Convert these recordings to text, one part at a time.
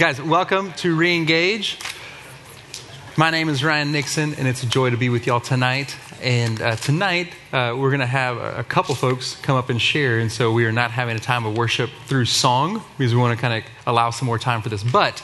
Guys, welcome to Reengage. My name is Ryan Nixon, and it's a joy to be with y'all tonight. And uh, tonight, uh, we're going to have a, a, couple folks come up and share. And so we are not having a time of worship through song because we want to kind of allow some more time for this. But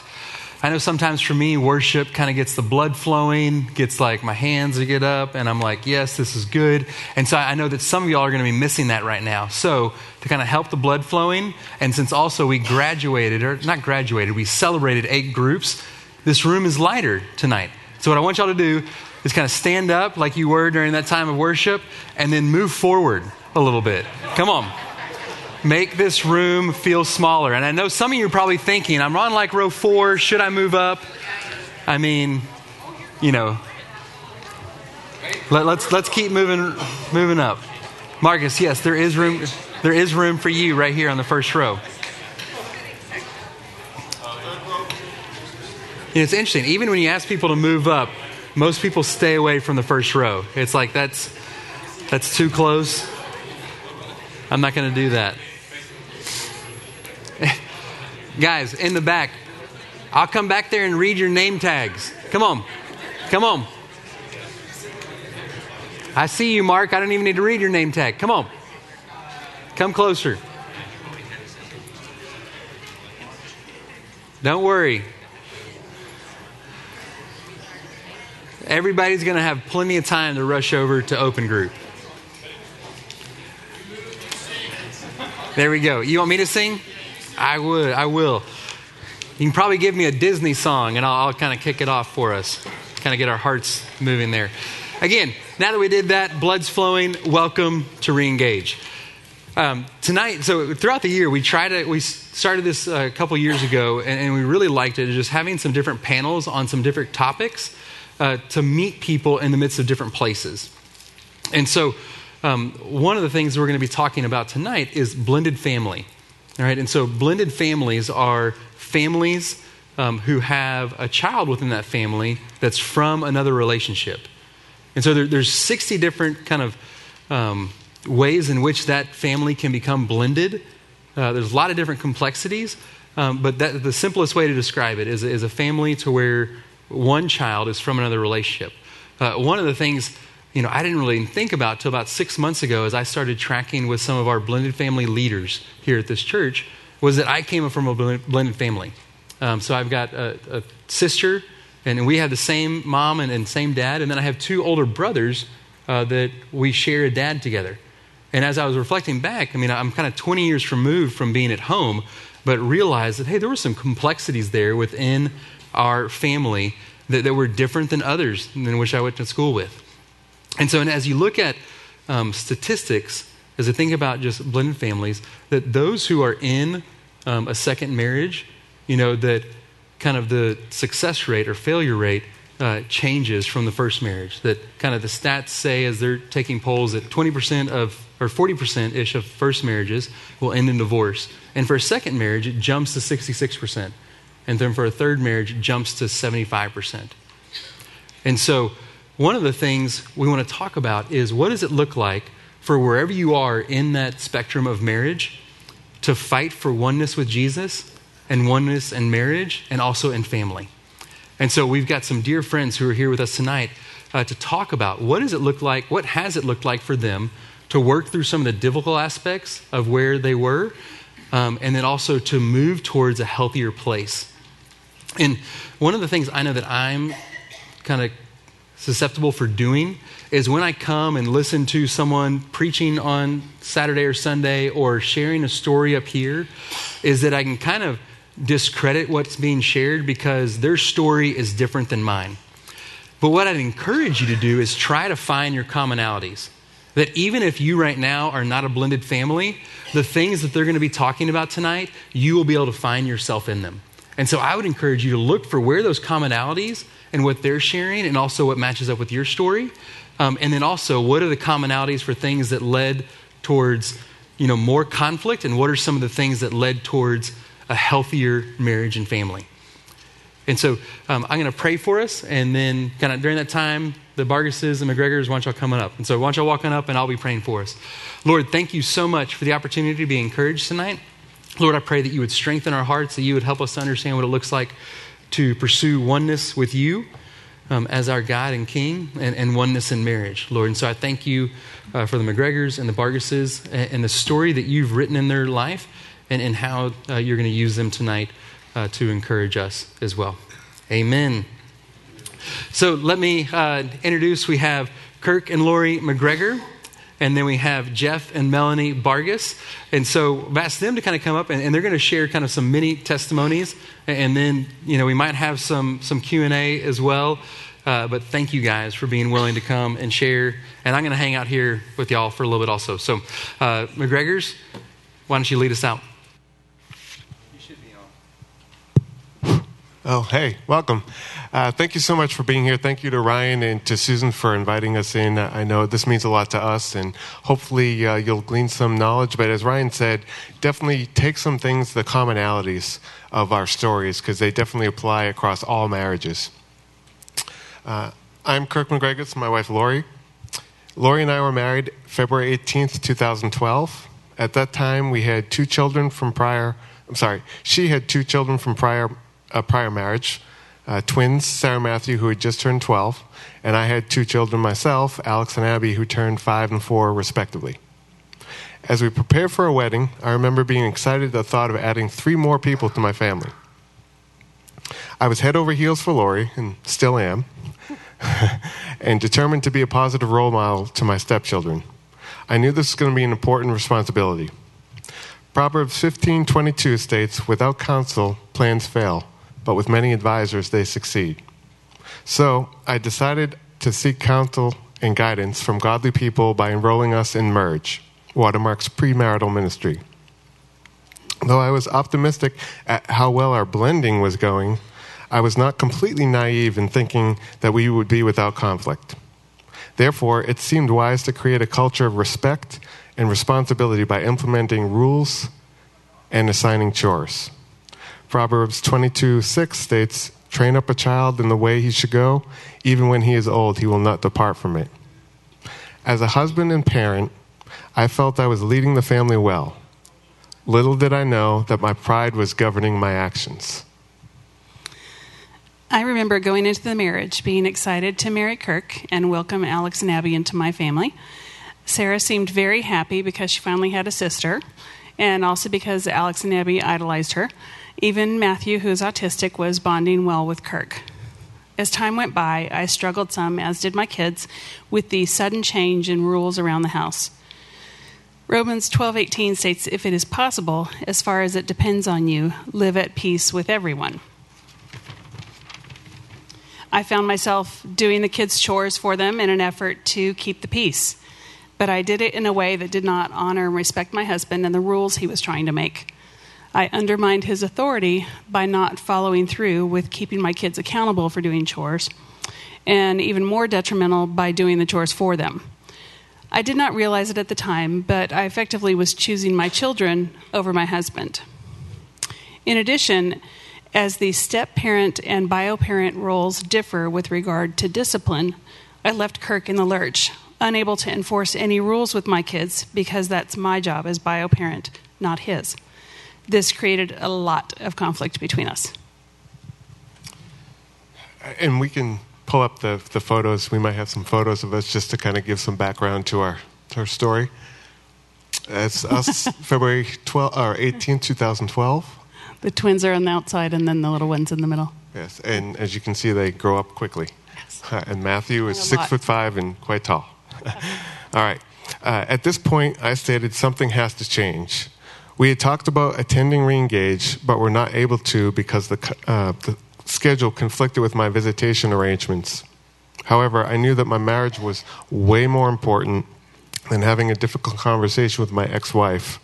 I know sometimes for me, worship kind of gets the blood flowing, gets like my hands to get up, and I'm like, yes, this is good. And so I know that some of y'all are going to be missing that right now. So to kind of help the blood flowing, and since also we graduated, or not graduated, we celebrated eight groups, this room is lighter tonight. So what I want y'all to do is kind of stand up like you were during that time of worship, and then move forward a little bit. Come on make this room feel smaller. And I know some of you are probably thinking, I'm on like row four, should I move up? I mean, you know, let, us let's, let's keep moving moving up. Marcus, yes, there is room there is room for you right here on the first row. And it's interesting, even when you ask people to move up, most people stay away from the first row. It's like that's that's too close. I'm not going to do that. Guys, in the back, I'll come back there and read your name tags. Come on. Come on. I see you, Mark. I don't even need to read your name tag. Come on. Come closer. Don't worry. Everybody's going to have plenty of time to rush over to open group. There we go. You want me to sing? I would. I will. You can probably give me a Disney song and I'll, I'll kind of kick it off for us, kind of get our hearts moving there. Again, now that we did that, blood's flowing, welcome to Reengage. Um, tonight, so throughout the year, we tried to, we started this a couple years ago and, and, we really liked it, just having some different panels on some different topics uh, to meet people in the midst of different places. And so, um, one of the things we're going to be talking about tonight is blended family. All right, and so blended families are families um, who have a child within that family that's from another relationship. And so there, there's 60 different kind of um, ways in which that family can become blended. Uh, there's a lot of different complexities, um, but that, the simplest way to describe it is, is a family to where one child is from another relationship. Uh, one of the things you know, I didn't really think about till about six months ago as I started tracking with some of our blended family leaders here at this church was that I came from a blended family. Um, so I've got a, a, sister, and we have the same mom and, and, same dad, and then I have two older brothers uh, that we share a dad together. And as I was reflecting back, I mean, I'm kind of 20 years removed from being at home, but realized that, hey, there were some complexities there within our family that, that were different than others than which I went to school with. And so, and as you look at um, statistics, as I think about just blended families, that those who are in um, a second marriage, you know, that kind of the success rate or failure rate uh, changes from the first marriage. That kind of the stats say, as they're taking polls, that 20% of, or 40% ish of first marriages will end in divorce. And for a second marriage, it jumps to 66%. And then for a third marriage, it jumps to 75%. And so, one of the things we want to talk about is what does it look like for wherever you are in that spectrum of marriage to fight for oneness with Jesus and oneness in marriage and also in family. And so we've got some dear friends who are here with us tonight uh, to talk about what does it look like, what has it looked like for them to work through some of the difficult aspects of where they were, um, and then also to move towards a healthier place. And one of the things I know that I'm kind of susceptible for doing is when I come and listen to someone preaching on Saturday or Sunday or sharing a story up here, is that I can kind of discredit what's being shared because their story is different than mine. But what I'd encourage you to do is try to find your commonalities. That even if you right now are not a blended family, the things that they're going to be talking about tonight, you will be able to find yourself in them. And so I would encourage you to look for where those commonalities and what they're sharing, and also what matches up with your story. Um, and then also, what are the commonalities for things that led towards you know, more conflict, and what are some of the things that led towards a healthier marriage and family? And so um, I'm going to pray for us, and then kind of during that time, the Bargases and McGregors, why don't y'all coming up? And so why don't y'all walking up, and I'll be praying for us. Lord, thank you so much for the opportunity to be encouraged tonight. Lord, I pray that you would strengthen our hearts, that you would help us to understand what it looks like to pursue oneness with you um, as our God and King and, and, oneness in marriage, Lord. And so I thank you uh, for the McGregors and the Bargases and, and, the story that you've written in their life and, and how uh, you're going to use them tonight uh, to encourage us as well. Amen. So let me uh, introduce we have Kirk and Lori McGregor. And then we have Jeff and Melanie Bargas. And so I've asked them to kind of come up and, and they're going to share kind of some mini testimonies. And then, you know, we might have some, some Q&A as well. Uh, but thank you guys for being willing to come and share. And I'm going to hang out here with y'all for a little bit also. So, uh, McGregor's, why don't you lead us out? You should be on. Oh, hey, welcome. Uh, thank you so much for being here. Thank you to Ryan and to Susan for inviting us in. I know this means a lot to us, and hopefully uh, you'll glean some knowledge. But as Ryan said, definitely take some things, the commonalities of our stories, because they definitely apply across all marriages. Uh, I'm Kirk McGregor, my wife Lori. Lori and I were married February 18th, 2012. At that time, we had two children from prior, I'm sorry, she had two children from prior a prior marriage, uh, twins, Sarah Matthew, who had just turned 12, and I had two children myself, Alex and Abby, who turned five and four, respectively. As we prepared for a wedding, I remember being excited at the thought of adding three more people to my family. I was head over heels for Lori, and still am, and determined to be a positive role model to my stepchildren. I knew this was going to be an important responsibility. Proverbs 15:22 states, "Without counsel, plans fail." But with many advisors, they succeed. So I decided to seek counsel and guidance from godly people by enrolling us in Merge, Watermark's premarital ministry. Though I was optimistic at how well our blending was going, I was not completely naive in thinking that we would be without conflict. Therefore, it seemed wise to create a culture of respect and responsibility by implementing rules and assigning chores. Proverbs 22 6 states, Train up a child in the way he should go, even when he is old, he will not depart from it. As a husband and parent, I felt I was leading the family well. Little did I know that my pride was governing my actions. I remember going into the marriage being excited to marry Kirk and welcome Alex and Abby into my family. Sarah seemed very happy because she finally had a sister, and also because Alex and Abby idolized her. Even Matthew, who's autistic, was bonding well with Kirk. As time went by, I struggled some, as did my kids, with the sudden change in rules around the house. Romans 12:18 states if it is possible as far as it depends on you live at peace with everyone. I found myself doing the kids chores for them in an effort to keep the peace but I did it in a way that did not honor and respect my husband and the rules he was trying to make. I undermined his authority by not following through with keeping my kids accountable for doing chores, and even more detrimental by doing the chores for them. I did not realize it at the time, but I effectively was choosing my children over my husband. In addition, as the step parent and bio parent roles differ with regard to discipline, I left Kirk in the lurch, unable to enforce any rules with my kids because that's my job as bio parent, not his this created a lot of conflict between us. And we can pull up the, the photos. We might have some photos of us just to kind of give some background to our, to our story. It's us February 12, or 18, 2012. The twins are on the outside and then the little one's in the middle. Yes, and as you can see, they grow up quickly. Yes. And Matthew is six lot. foot five and quite tall. All right. Uh, at this point, I stated something has to change. We had talked about attending Reengage, but were not able to because the, uh, the schedule conflicted with my visitation arrangements. However, I knew that my marriage was way more important than having a difficult conversation with my ex wife.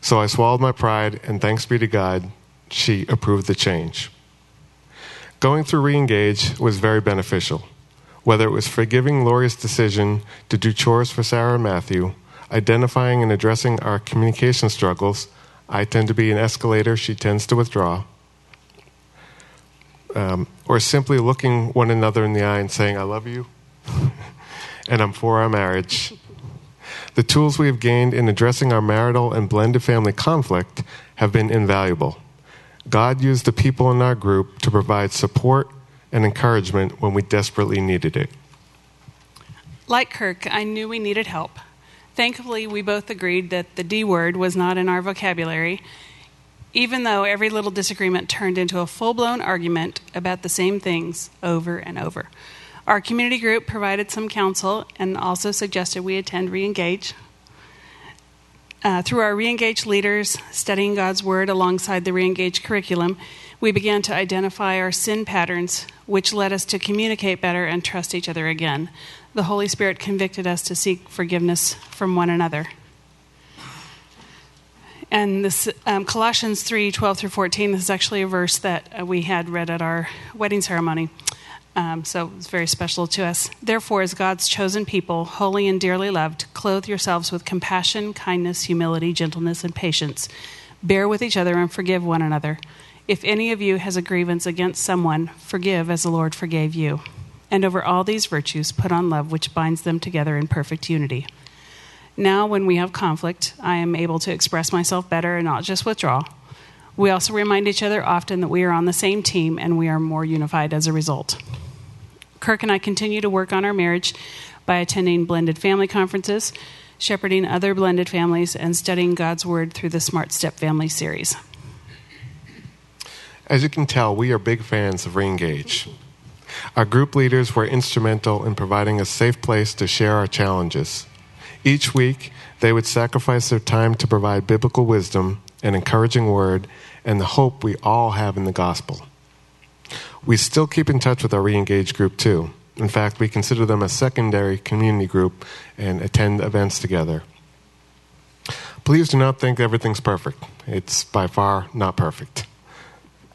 So I swallowed my pride, and thanks be to God, she approved the change. Going through Reengage was very beneficial. Whether it was forgiving Lori's decision to do chores for Sarah and Matthew, identifying and addressing our communication struggles. I tend to be an escalator, she tends to withdraw. Um, or simply looking one another in the eye and saying, I love you, and I'm for our marriage. The tools we have gained in addressing our marital and blended family conflict have been invaluable. God used the people in our group to provide support and encouragement when we desperately needed it. Like Kirk, I knew we needed help. Thankfully, we both agreed that the D word was not in our vocabulary, even though every little disagreement turned into a full blown argument about the same things over and over. Our community group provided some counsel and also suggested we attend Reengage. Uh, through our Reengage leaders studying God's Word alongside the Reengage curriculum, we began to identify our sin patterns, which led us to communicate better and trust each other again. The Holy Spirit convicted us to seek forgiveness from one another. And this um, Colossians 3 12 through 14, this is actually a verse that uh, we had read at our wedding ceremony. Um, so it's very special to us. Therefore, as God's chosen people, holy and dearly loved, clothe yourselves with compassion, kindness, humility, gentleness, and patience. Bear with each other and forgive one another. If any of you has a grievance against someone, forgive as the Lord forgave you. And over all these virtues, put on love, which binds them together in perfect unity. Now, when we have conflict, I am able to express myself better and not just withdraw. We also remind each other often that we are on the same team and we are more unified as a result. Kirk and I continue to work on our marriage by attending blended family conferences, shepherding other blended families, and studying God's Word through the Smart Step Family series. As you can tell, we are big fans of Reengage. Our group leaders were instrumental in providing a safe place to share our challenges. Each week, they would sacrifice their time to provide biblical wisdom, an encouraging word, and the hope we all have in the gospel. We still keep in touch with our Reengage group too. In fact, we consider them a secondary community group and attend events together. Please do not think everything's perfect. It's by far not perfect.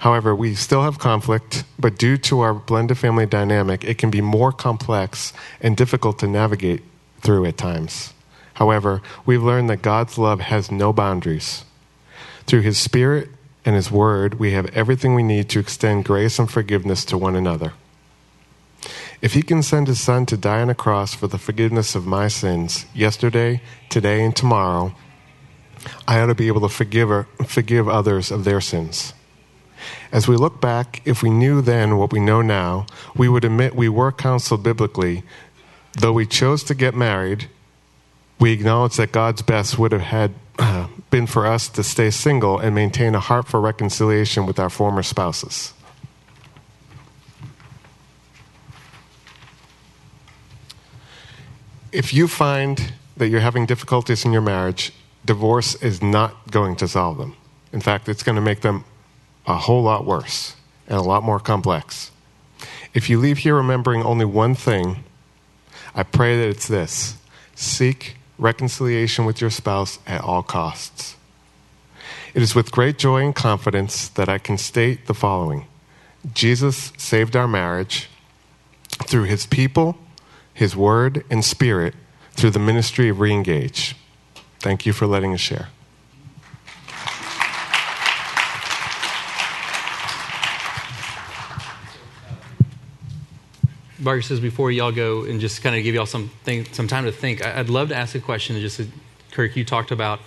However, we still have conflict, but due to our blended family dynamic, it can be more complex and difficult to navigate through at times. However, we've learned that God's love has no boundaries. Through His Spirit and His Word, we have everything we need to extend grace and forgiveness to one another. If He can send His Son to die on a cross for the forgiveness of my sins, yesterday, today, and tomorrow, I ought to be able to forgive, or, forgive others of their sins. As we look back, if we knew then what we know now, we would admit we were counseled biblically. Though we chose to get married, we acknowledge that God's best would have had uh, been for us to stay single and maintain a heart for reconciliation with our former spouses. If you find that you're having difficulties in your marriage, divorce is not going to solve them. In fact, it's going to make them a whole lot worse and a lot more complex. If you leave here remembering only one thing, I pray that it's this seek reconciliation with your spouse at all costs. It is with great joy and confidence that I can state the following Jesus saved our marriage through his people, his word, and spirit through the ministry of Reengage. Thank you for letting us share. Bargases before y'all go and just kind of give y'all some thing, some time to think. I'd love to ask a question. Just Kirk, you talked about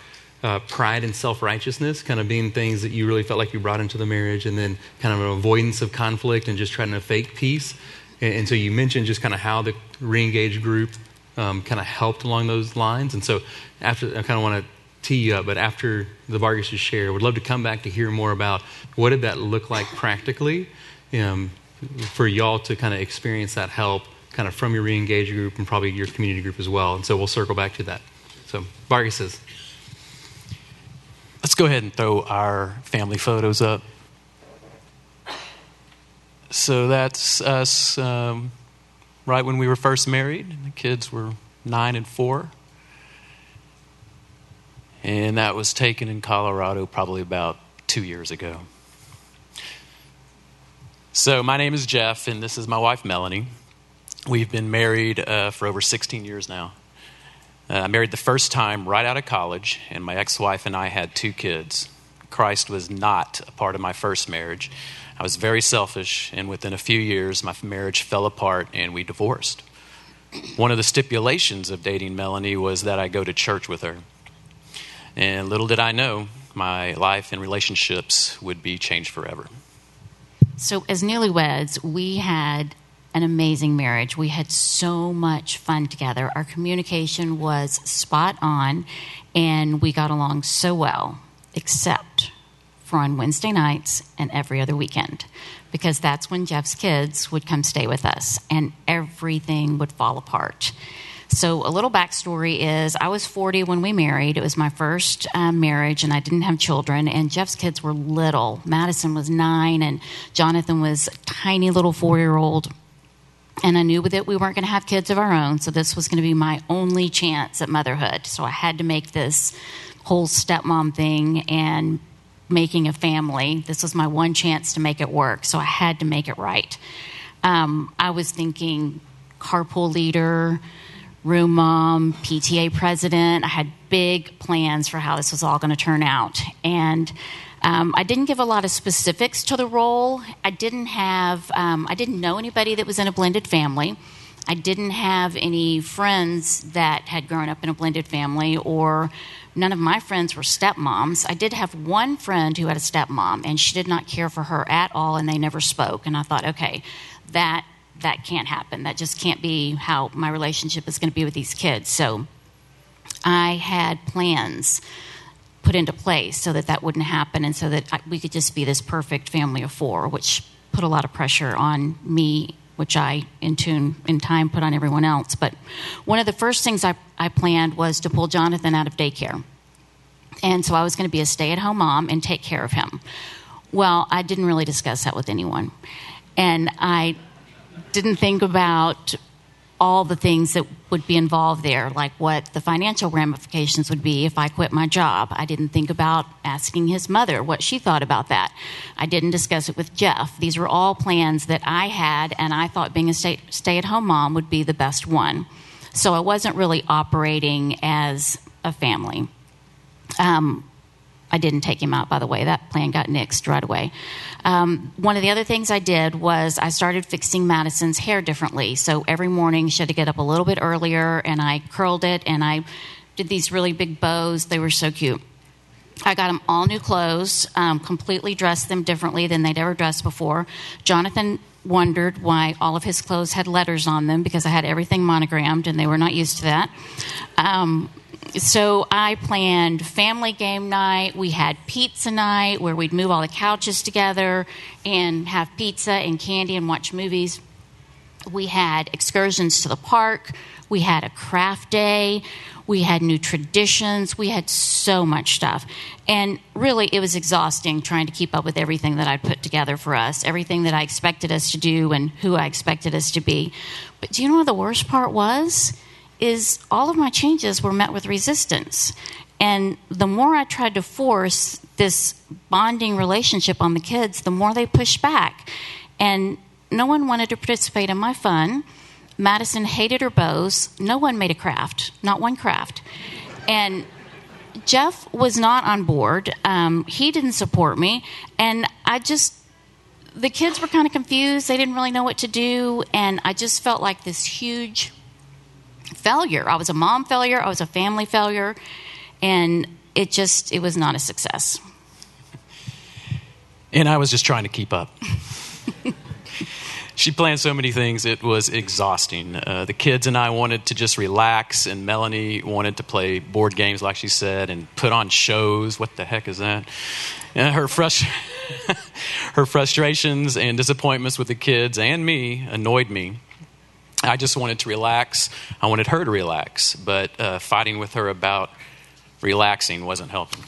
uh, pride and self righteousness, kind of being things that you really felt like you brought into the marriage, and then kind of an avoidance of conflict and just trying to fake peace. And, and so you mentioned just kind of how the reengaged group um, kind of helped along those lines. And so after I kind of want to tee you up, but after the Bargas' share, I would love to come back to hear more about what did that look like practically. Um, for y'all to kind of experience that help kind of from your re-engage group and probably your community group as well. And so we'll circle back to that. So Bargases. Let's go ahead and throw our family photos up. So that's us um, right when we were first married. The kids were nine and four. And that was taken in Colorado probably about two years ago. So, my name is Jeff, and this is my wife, Melanie. We've been married uh, for over 16 years now. Uh, I married the first time right out of college, and my ex wife and I had two kids. Christ was not a part of my first marriage. I was very selfish, and within a few years, my marriage fell apart and we divorced. one of the stipulations of dating Melanie was that I go to church with her. And little did I know, my life and relationships would be changed forever. So, as newlyweds, we had an amazing marriage. We had so much fun together. Our communication was spot on, and we got along so well, except for on Wednesday nights and every other weekend, because that's when Jeff's kids would come stay with us, and everything would fall apart. So, a little backstory is I was 40 when we married. It was my first um, marriage, and I didn't have children. And Jeff's kids were little. Madison was nine, and Jonathan was a tiny little four year old. And I knew that we weren't going to have kids of our own, so this was going to be my only chance at motherhood. So, I had to make this whole stepmom thing and making a family. This was my one chance to make it work, so I had to make it right. Um, I was thinking carpool leader room mom, PTA president. I had big plans for how this was all going to turn out. And um, I didn't give a lot of specifics to the role. I didn't have, um, I didn't know anybody that was in a blended family. I didn't have any friends that had grown up in a blended family, or none of my friends were stepmoms. I did have one friend who had a stepmom, and she did not care for her at all, and they never spoke. And I thought, okay, that that can't happen. That just can't be how my relationship is going to be with these kids. So I had plans put into place so that that wouldn't happen and so that I, we could just be this perfect family of four, which put a lot of pressure on me, which I, in tune, in time, put on everyone else. But one of the first things I, I planned was to pull Jonathan out of daycare. And so I was going to be a stay at home mom and take care of him. Well, I didn't really discuss that with anyone. And I didn't think about all the things that would be involved there, like what the financial ramifications would be if I quit my job. I didn't think about asking his mother what she thought about that. I didn't discuss it with Jeff. These were all plans that I had, and I thought being a stay at home mom would be the best one. So I wasn't really operating as a family. Um, I didn't take him out, by the way. That plan got nixed right away. Um, one of the other things I did was I started fixing Madison's hair differently. So every morning she had to get up a little bit earlier, and I curled it, and I did these really big bows. They were so cute. I got them all new clothes, um, completely dressed them differently than they'd ever dressed before. Jonathan wondered why all of his clothes had letters on them because I had everything monogrammed, and they were not used to that. Um, so I planned family game night. We had pizza night where we'd move all the couches together and have pizza and candy and watch movies. We had excursions to the park. We had a craft day. We had new traditions. We had so much stuff. And really, it was exhausting trying to keep up with everything that I'd put together for us, everything that I expected us to do and who I expected us to be. But do you know what the worst part was? is all of my changes were met with resistance. And the more I tried to force this bonding relationship on the kids, the more they pushed back. And no one wanted to participate in my fun. Madison hated her bows. No one made a craft, not one craft. And Jeff was not on board. Um, he didn't support me. And I just, the kids were kind of confused. They didn't really know what to do. And I just felt like this huge failure. I was a mom failure, I was a family failure, and it just it was not a success. And I was just trying to keep up. she planned so many things, it was exhausting. Uh, the kids and I wanted to just relax, and Melanie wanted to play board games, like she said, and put on shows. What the heck is that? And her, frust- her frustrations and disappointments with the kids and me annoyed me. I just wanted to relax. I wanted her to relax, but uh, fighting with her about relaxing wasn't helping.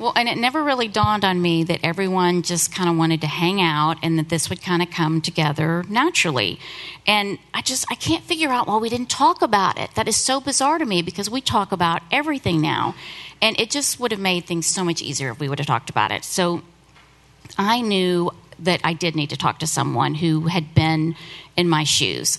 Well, and it never really dawned on me that everyone just kind of wanted to hang out and that this would kind of come together naturally. And I just, I can't figure out why we didn't talk about it. That is so bizarre to me because we talk about everything now. And it just would have made things so much easier if we would have talked about it. So I knew that I did need to talk to someone who had been in my shoes.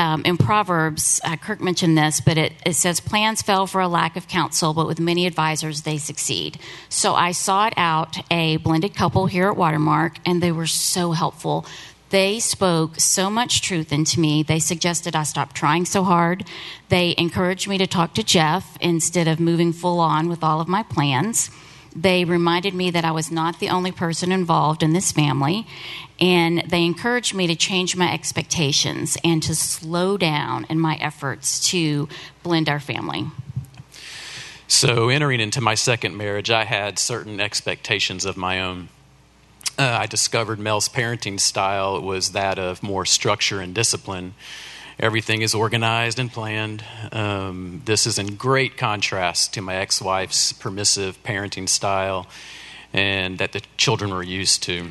Um, in Proverbs, uh, Kirk mentioned this, but it, it says, Plans fail for a lack of counsel, but with many advisors, they succeed. So I sought out a blended couple here at Watermark, and they were so helpful. They spoke so much truth into me. They suggested I stop trying so hard. They encouraged me to talk to Jeff instead of moving full on with all of my plans. They reminded me that I was not the only person involved in this family, and they encouraged me to change my expectations and to slow down in my efforts to blend our family. So, entering into my second marriage, I had certain expectations of my own. Uh, I discovered Mel's parenting style was that of more structure and discipline. Everything is organized and planned. Um, this is in great contrast to my ex wife's permissive parenting style and that the children were used to.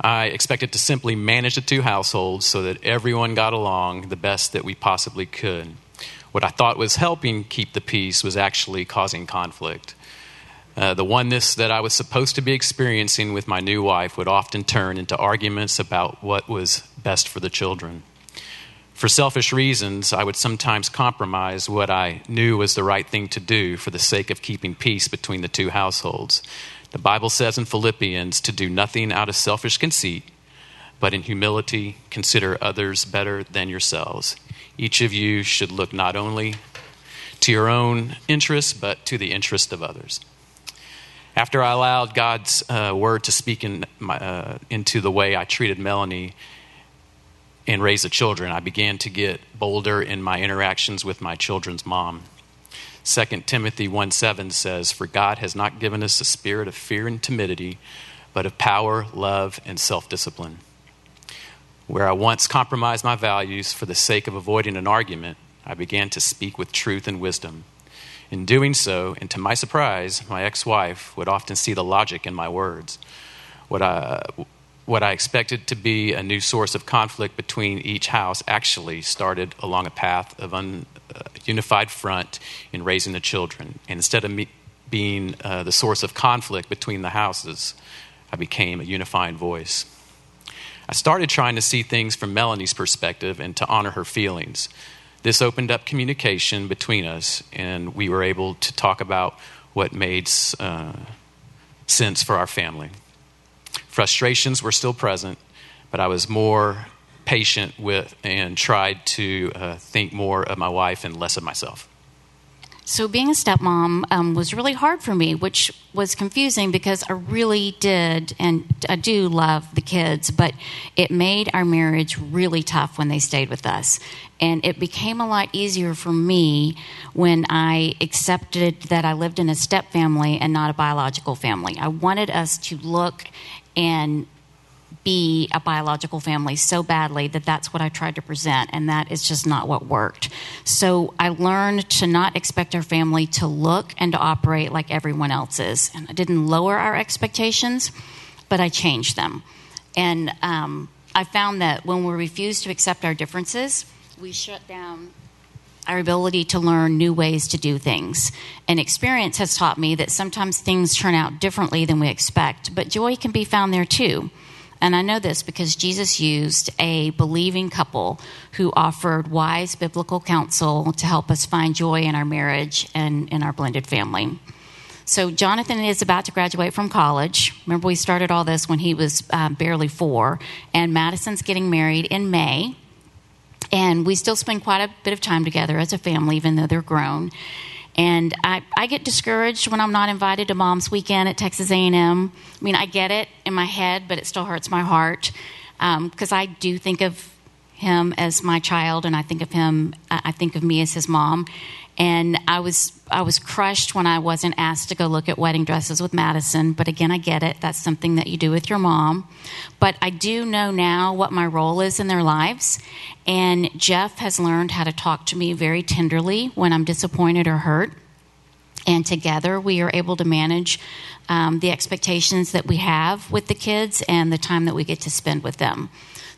I expected to simply manage the two households so that everyone got along the best that we possibly could. What I thought was helping keep the peace was actually causing conflict. Uh, the oneness that I was supposed to be experiencing with my new wife would often turn into arguments about what was best for the children. For selfish reasons, I would sometimes compromise what I knew was the right thing to do for the sake of keeping peace between the two households. The Bible says in Philippians to do nothing out of selfish conceit, but in humility consider others better than yourselves. Each of you should look not only to your own interests, but to the interest of others. After I allowed God's uh, word to speak in my, uh, into the way I treated Melanie and raise the children, I began to get bolder in my interactions with my children's mom. 2 Timothy 1 7 says, For God has not given us a spirit of fear and timidity, but of power, love, and self discipline. Where I once compromised my values for the sake of avoiding an argument, I began to speak with truth and wisdom. In doing so, and to my surprise, my ex wife would often see the logic in my words. What I, what I expected to be a new source of conflict between each house actually started along a path of un, uh, unified front in raising the children. And instead of me being uh, the source of conflict between the houses, I became a unifying voice. I started trying to see things from Melanie's perspective and to honor her feelings. This opened up communication between us, and we were able to talk about what made uh, sense for our family. Frustrations were still present, but I was more patient with and tried to uh, think more of my wife and less of myself. So, being a stepmom um, was really hard for me, which was confusing because I really did and I do love the kids, but it made our marriage really tough when they stayed with us. And it became a lot easier for me when I accepted that I lived in a step family and not a biological family. I wanted us to look and be a biological family so badly that that's what I tried to present, and that is just not what worked. So I learned to not expect our family to look and to operate like everyone else's. And I didn't lower our expectations, but I changed them. And um, I found that when we refuse to accept our differences, we shut down our ability to learn new ways to do things. And experience has taught me that sometimes things turn out differently than we expect, but joy can be found there too. And I know this because Jesus used a believing couple who offered wise biblical counsel to help us find joy in our marriage and in our blended family. So, Jonathan is about to graduate from college. Remember, we started all this when he was um, barely four, and Madison's getting married in May. And we still spend quite a bit of time together as a family, even though they're grown. And I, I get discouraged when I'm not invited to Mom's Weekend at Texas A&M. I mean, I get it in my head, but it still hurts my heart because um, I do think of him as my child, and I think of him. I think of me as his mom. And I was I was crushed when I wasn't asked to go look at wedding dresses with Madison. But again, I get it. That's something that you do with your mom. But I do know now what my role is in their lives. And Jeff has learned how to talk to me very tenderly when I'm disappointed or hurt. And together we are able to manage um, the expectations that we have with the kids and the time that we get to spend with them.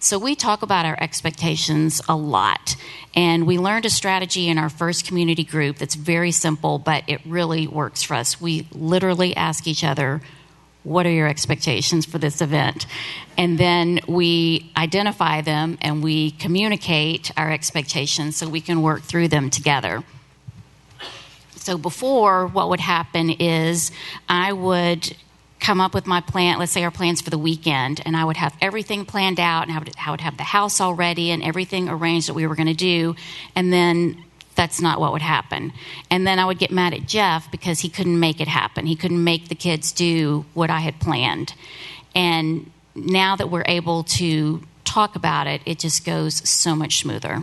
So we talk about our expectations a lot. And we learned a strategy in our first community group that's very simple, but it really works for us. We literally ask each other, what are your expectations for this event? And then we identify them and we communicate our expectations so we can work through them together. So before, what would happen is I would come up with my plan, let's say our plans for the weekend, and I would have everything planned out, and I would, I would have the house all ready and everything arranged that we were going to do, and then that's not what would happen. And then I would get mad at Jeff because he couldn't make it happen. He couldn't make the kids do what I had planned. And now that we're able to talk about it, it just goes so much smoother.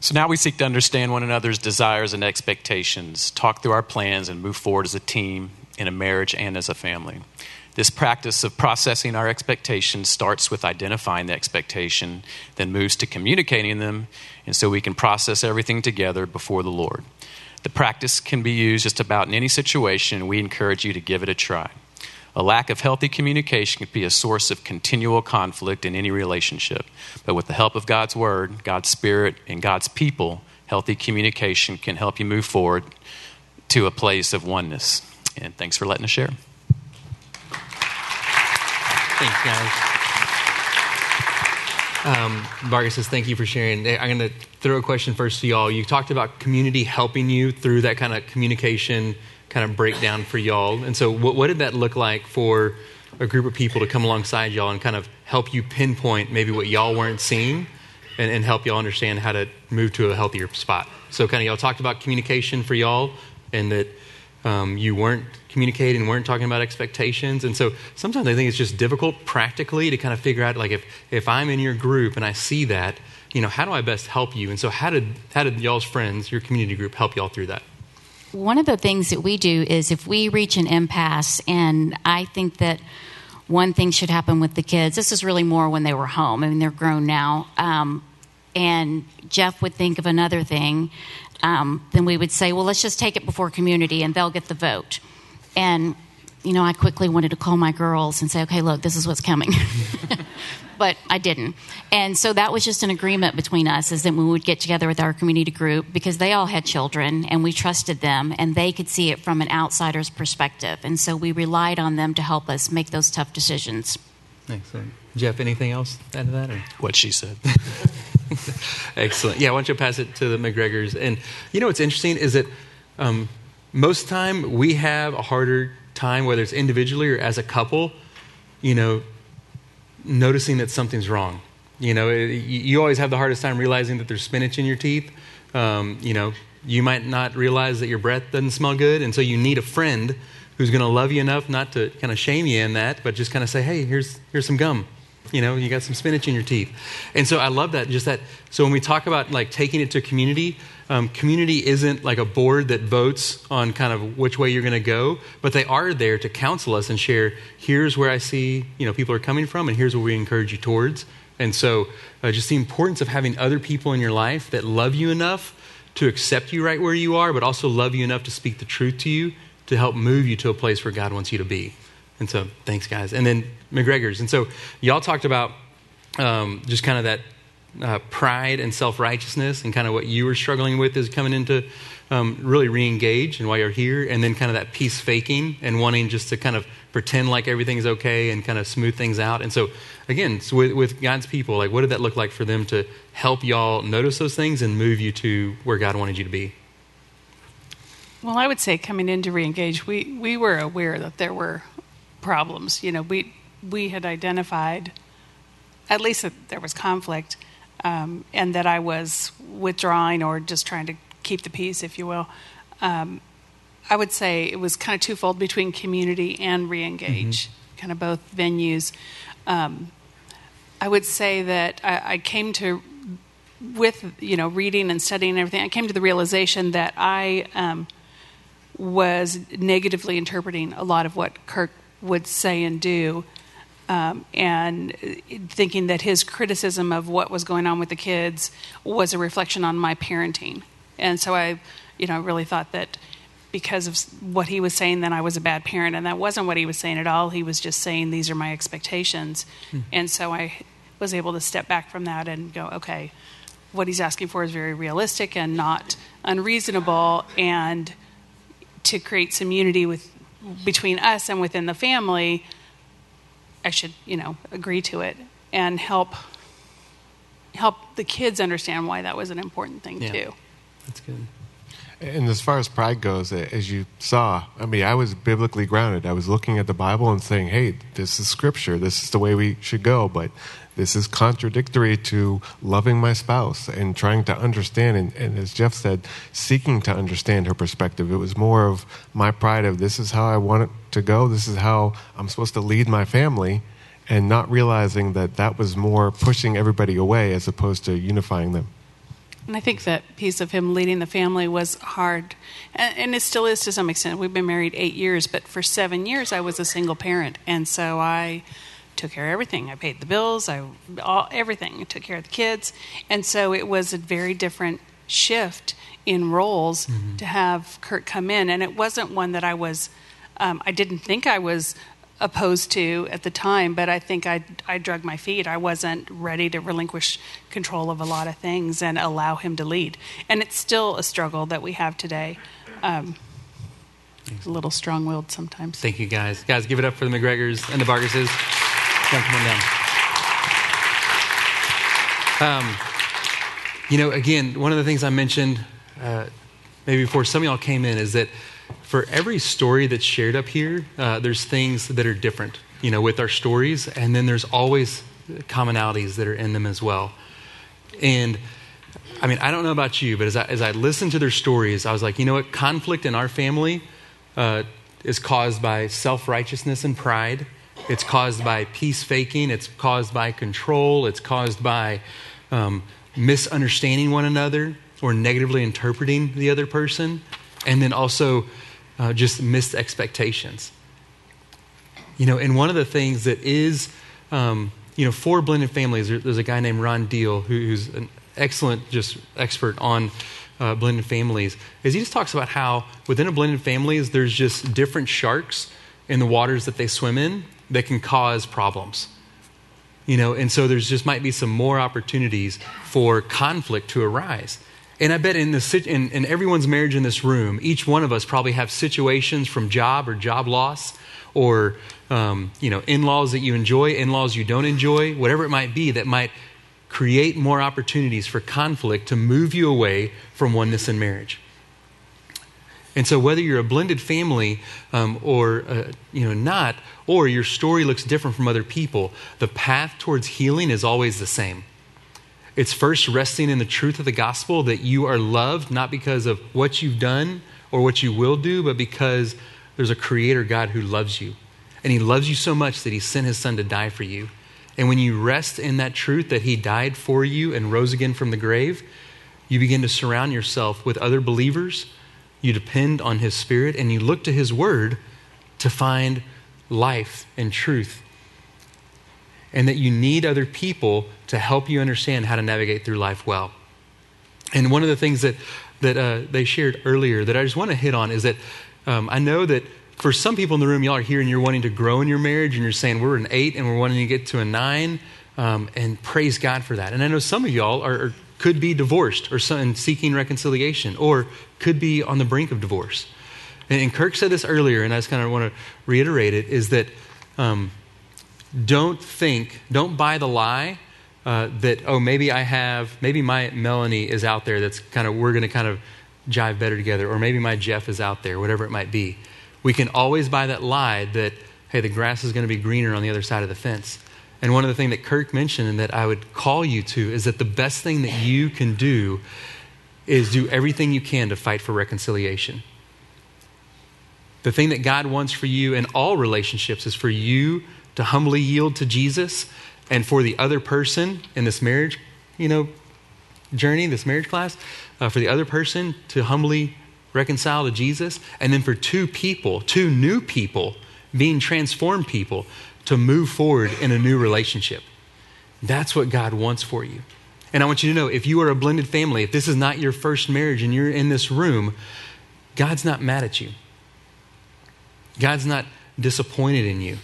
So now we seek to understand one another's desires and expectations, talk through our plans, and move forward as a team, in a marriage, and as a family. This practice of processing our expectations starts with identifying the expectation, then moves to communicating them, and so we can process everything together before the Lord. The practice can be used just about in any situation, we encourage you to give it a try. A lack of healthy communication can be a source of continual conflict in any relationship. But with the help of God's Word, God's Spirit, and God's people, healthy communication can help you move forward to a place of oneness. And thanks for letting us share. Thanks, guys. Um, Bargases, thank you for sharing. I'm going to throw a question first to y'all. You talked about community helping you through that kind of communication kind of breakdown for y'all. And so, what, what did that look like for a group of people to come alongside y'all and kind of help you pinpoint maybe what y'all weren't seeing and, and help y'all understand how to move to a healthier spot? So, kind of, y'all talked about communication for y'all and that um, you weren't communicating, weren't talking about expectations. And so sometimes I think it's just difficult practically to kind of figure out, like, if, if I'm in your group and I see that, you know, how do I best help you? And so how did, how did y'all's friends, your community group, help y'all through that? One of the things that we do is if we reach an impasse, and I think that one thing should happen with the kids, this is really more when they were home. I mean, they're grown now. Um, and Jeff would think of another thing um, then we would say, well, let's just take it before community and they'll get the vote. And, you know, I quickly wanted to call my girls and say, okay, look, this is what's coming. but I didn't. And so that was just an agreement between us is that we would get together with our community group because they all had children and we trusted them and they could see it from an outsider's perspective. And so we relied on them to help us make those tough decisions. Excellent. Jeff, anything else add to that? Or? What she said. Excellent. Yeah, why don't you pass it to the McGregors? And you know what's interesting is that um, most time we have a harder time, whether it's individually or as a couple, you know, noticing that something's wrong. You know, you always have the hardest time realizing that there's spinach in your teeth. Um, you know, you might not realize that your breath doesn't smell good, and so you need a friend who's going to love you enough not to kind of shame you in that, but just kind of say, "Hey, here's here's some gum." You know, you got some spinach in your teeth. And so I love that, just that. So when we talk about like taking it to community, um, community isn't like a board that votes on kind of which way you're going to go, but they are there to counsel us and share, here's where I see, you know, people are coming from and here's what we encourage you towards. And so uh, just the importance of having other people in your life that love you enough to accept you right where you are, but also love you enough to speak the truth to you to help move you to a place where God wants you to be. And so, thanks, guys. And then McGregor's. And so, y'all talked about um, just kind of that uh, pride and self righteousness and kind of what you were struggling with is coming into um, really re engage and why you're here. And then kind of that peace faking and wanting just to kind of pretend like everything's okay and kind of smooth things out. And so, again, so with, with God's people, like what did that look like for them to help y'all notice those things and move you to where God wanted you to be? Well, I would say coming into reengage, we, we were aware that there were problems. You know, we we had identified at least that there was conflict, um, and that I was withdrawing or just trying to keep the peace, if you will. Um, I would say it was kind of twofold between community and reengage, mm-hmm. kind of both venues. Um, I would say that I, I, came to, with you know reading and studying and everything, I came to the realization that I um, was negatively interpreting a lot of what Kirk would say and do, um, and thinking that his criticism of what was going on with the kids was a reflection on my parenting. And so I, you know, really thought that because of what he was saying, then I was a bad parent, and that wasn't what he was saying at all. He was just saying these are my expectations, hmm. and so I was able to step back from that and go, okay, what he's asking for is very realistic and not unreasonable, and to create some unity with between us and within the family, I should, you know, agree to it and help help the kids understand why that was an important thing yeah, too. That's good. And as far as pride goes, as you saw, I mean, I was biblically grounded. I was looking at the Bible and saying, hey, this is scripture. This is the way we should go. But this is contradictory to loving my spouse and trying to understand. And, and, as Jeff said, seeking to understand her perspective. It was more of my pride of this is how I want it to go. This is how I'm supposed to lead my family. And not realizing that that was more pushing everybody away as opposed to unifying them. And I think that piece of him leading the family was hard. And, and, it still is to some extent. We've been married eight years, but for seven years I was a single parent. And so I took care of everything. I paid the bills, I all, everything. I took care of the kids. And so it was a very different shift in roles mm-hmm. to have Kirk come in. And it wasn't one that I was, um, I didn't think I was opposed to at the time, but I think I, I drug my feet. I wasn't ready to relinquish control of a lot of things and allow him to lead. And it's still a struggle that we have today. Um, a little strong willed sometimes. Thank you, guys. Guys, give it up for the McGregors and the Bargases. Come, on down. Um, you know, again, one of the things I mentioned uh, maybe before some of y'all came in is that for every story that's shared up here, uh, there's things that are different, you know, with our stories, and then there's always commonalities that are in them as well. And I mean, I don't know about you, but as I, as I listened to their stories, I was like, you know what? Conflict in our family uh, is caused by self righteousness and pride. It's caused by peace faking. It's caused by control. It's caused by um, misunderstanding one another or negatively interpreting the other person. And then also uh, just missed expectations. You know, and one of the things that is, um, you know, for blended families, there, there's a guy named Ron Deal who, who's an excellent just expert on uh, blended families. Is he just talks about how within a blended families there's just different sharks in the waters that they swim in that can cause problems. You know, and so there's just might be some more opportunities for conflict to arise. And I bet in, the, in, in everyone's marriage in this room, each one of us probably have situations from job or job loss or um, you know in-laws that you enjoy in-laws you don't enjoy whatever it might be that might create more opportunities for conflict to move you away from oneness in marriage and so whether you're a blended family um, or uh, you know not or your story looks different from other people the path towards healing is always the same it's first resting in the truth of the gospel that you are loved, not because of what you've done or what you will do, but because there's a creator God who loves you. And he loves you so much that he sent his son to die for you. And when you rest in that truth that he died for you and rose again from the grave, you begin to surround yourself with other believers. You depend on his spirit and you look to his word to find life and truth and that you need other people to help you understand how to navigate through life well. And one of the things that, that uh, they shared earlier that I just want to hit on is that um, I know that for some people in the room, y'all are here and you're wanting to grow in your marriage and you're saying, we're an eight and we're wanting to get to a nine. Um, and praise God for that. And I know some of y'all are, are could be divorced or seeking reconciliation or could be on the brink of divorce. And, and Kirk said this earlier, and I just kind of want to reiterate it is that um, don't think, don't buy the lie uh, that, oh, maybe I have, maybe my Melanie is out there that's kind of, we're going to kind of jive better together, or maybe my Jeff is out there, whatever it might be. We can always buy that lie that, hey, the grass is going to be greener on the other side of the fence. And one of the things that Kirk mentioned and that I would call you to is that the best thing that you can do is do everything you can to fight for reconciliation. The thing that God wants for you in all relationships is for you to humbly yield to Jesus and for the other person in this marriage, you know, journey, this marriage class, uh, for the other person to humbly reconcile to Jesus, and then for two people, two new people, being transformed people, to move forward in a new relationship. That's what God wants for you. And I want you to know if you are a blended family, if this is not your first marriage and you're in this room, God's not mad at you. God's not disappointed in you.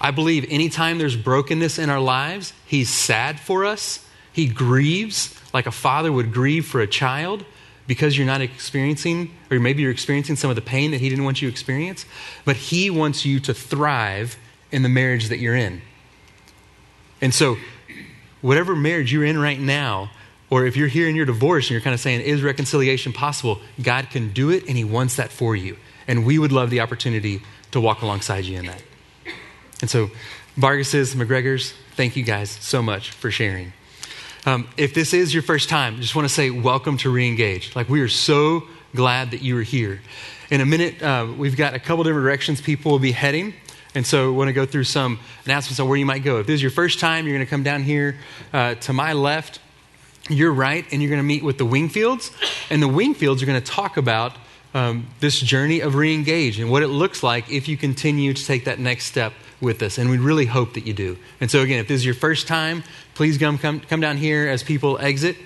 I believe anytime there's brokenness in our lives, He's sad for us. He grieves like a father would grieve for a child because you're not experiencing, or maybe you're experiencing some of the pain that He didn't want you to experience. But He wants you to thrive in the marriage that you're in. And so, whatever marriage you're in right now, Or if you're here and you're divorced and you're kind of saying, is reconciliation possible? God can do it and He wants that for you. And we would love the opportunity to walk alongside you in that. And so, Bargas's, McGregor's, thank you guys so much for sharing. Um, if this is your first time, just want to say welcome to Reengage. Like, we are so glad that you are here. In a minute, uh, we've got a couple different directions people will be heading. And so, we want to go through some announcements on where you might go. If this is your first time, you're going to come down here uh, to my left, you're right, and you're going to meet with the Wingfields. And the Wingfields are going to talk about um, this journey of reengage and what it looks like if you continue to take that next step with us. And we really hope that you do. And so, again, if this is your first time, please come, come, come down here as people exit.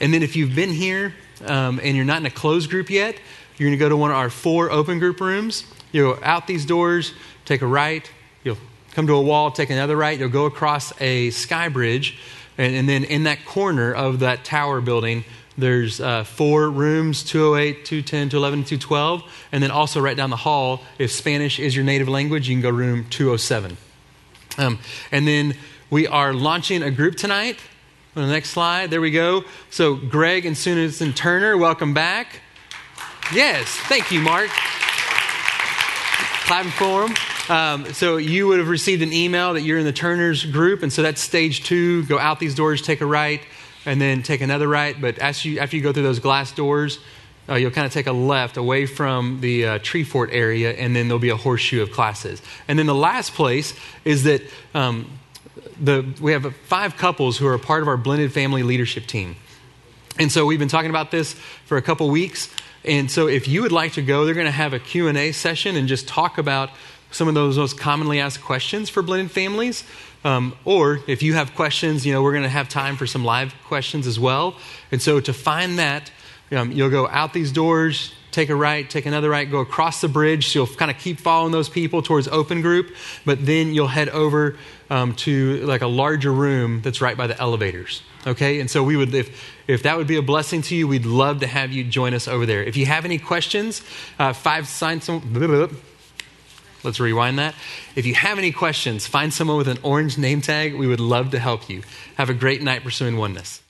And then if you've been here um, and you're not in a closed group yet, you're going to go to one of our four open group rooms. You'll go out these doors, take a right, you'll come to a wall, take another right, you'll go across a sky bridge. And, and then in that corner of that tower building, there's uh, four rooms 208, 210, 211, 212. And then also right down the hall, if Spanish is your native language, you can go room 207. Um, and then we are launching a group tonight. On the next slide, there we go. So, Greg and Susan Turner, welcome back. Yes, thank you, Mark. Clapping for them. Um, so you would have received an email that you're in the Turners group, and so that's stage two. Go out these doors, take a right, and then take another right. But as you, after you go through those glass doors, uh, you'll kind of take a left away from the uh, Treefort area, and then there'll be a horseshoe of classes. And then the last place is that um, the, we have five couples who are part of our blended family leadership team. And so we've been talking about this for a couple weeks. And so if you would like to go, they're going to have a Q&A session and just talk about some of those most commonly asked questions for blended families. Um, or if you have questions, you know, we're going to have time for some live questions as well. And so to find that, um, you'll go out these doors, take a right, take another right, go across the bridge. So you'll kind of keep following those people towards open group, but then you'll head over um, to like a larger room that's right by the elevators. Okay, and so we would, if if that would be a blessing to you, we'd love to have you join us over there. If you have any questions, uh, five sign some. Let's rewind that. If you have any questions, find someone with an orange name tag. We would love to help you. Have a great night pursuing oneness.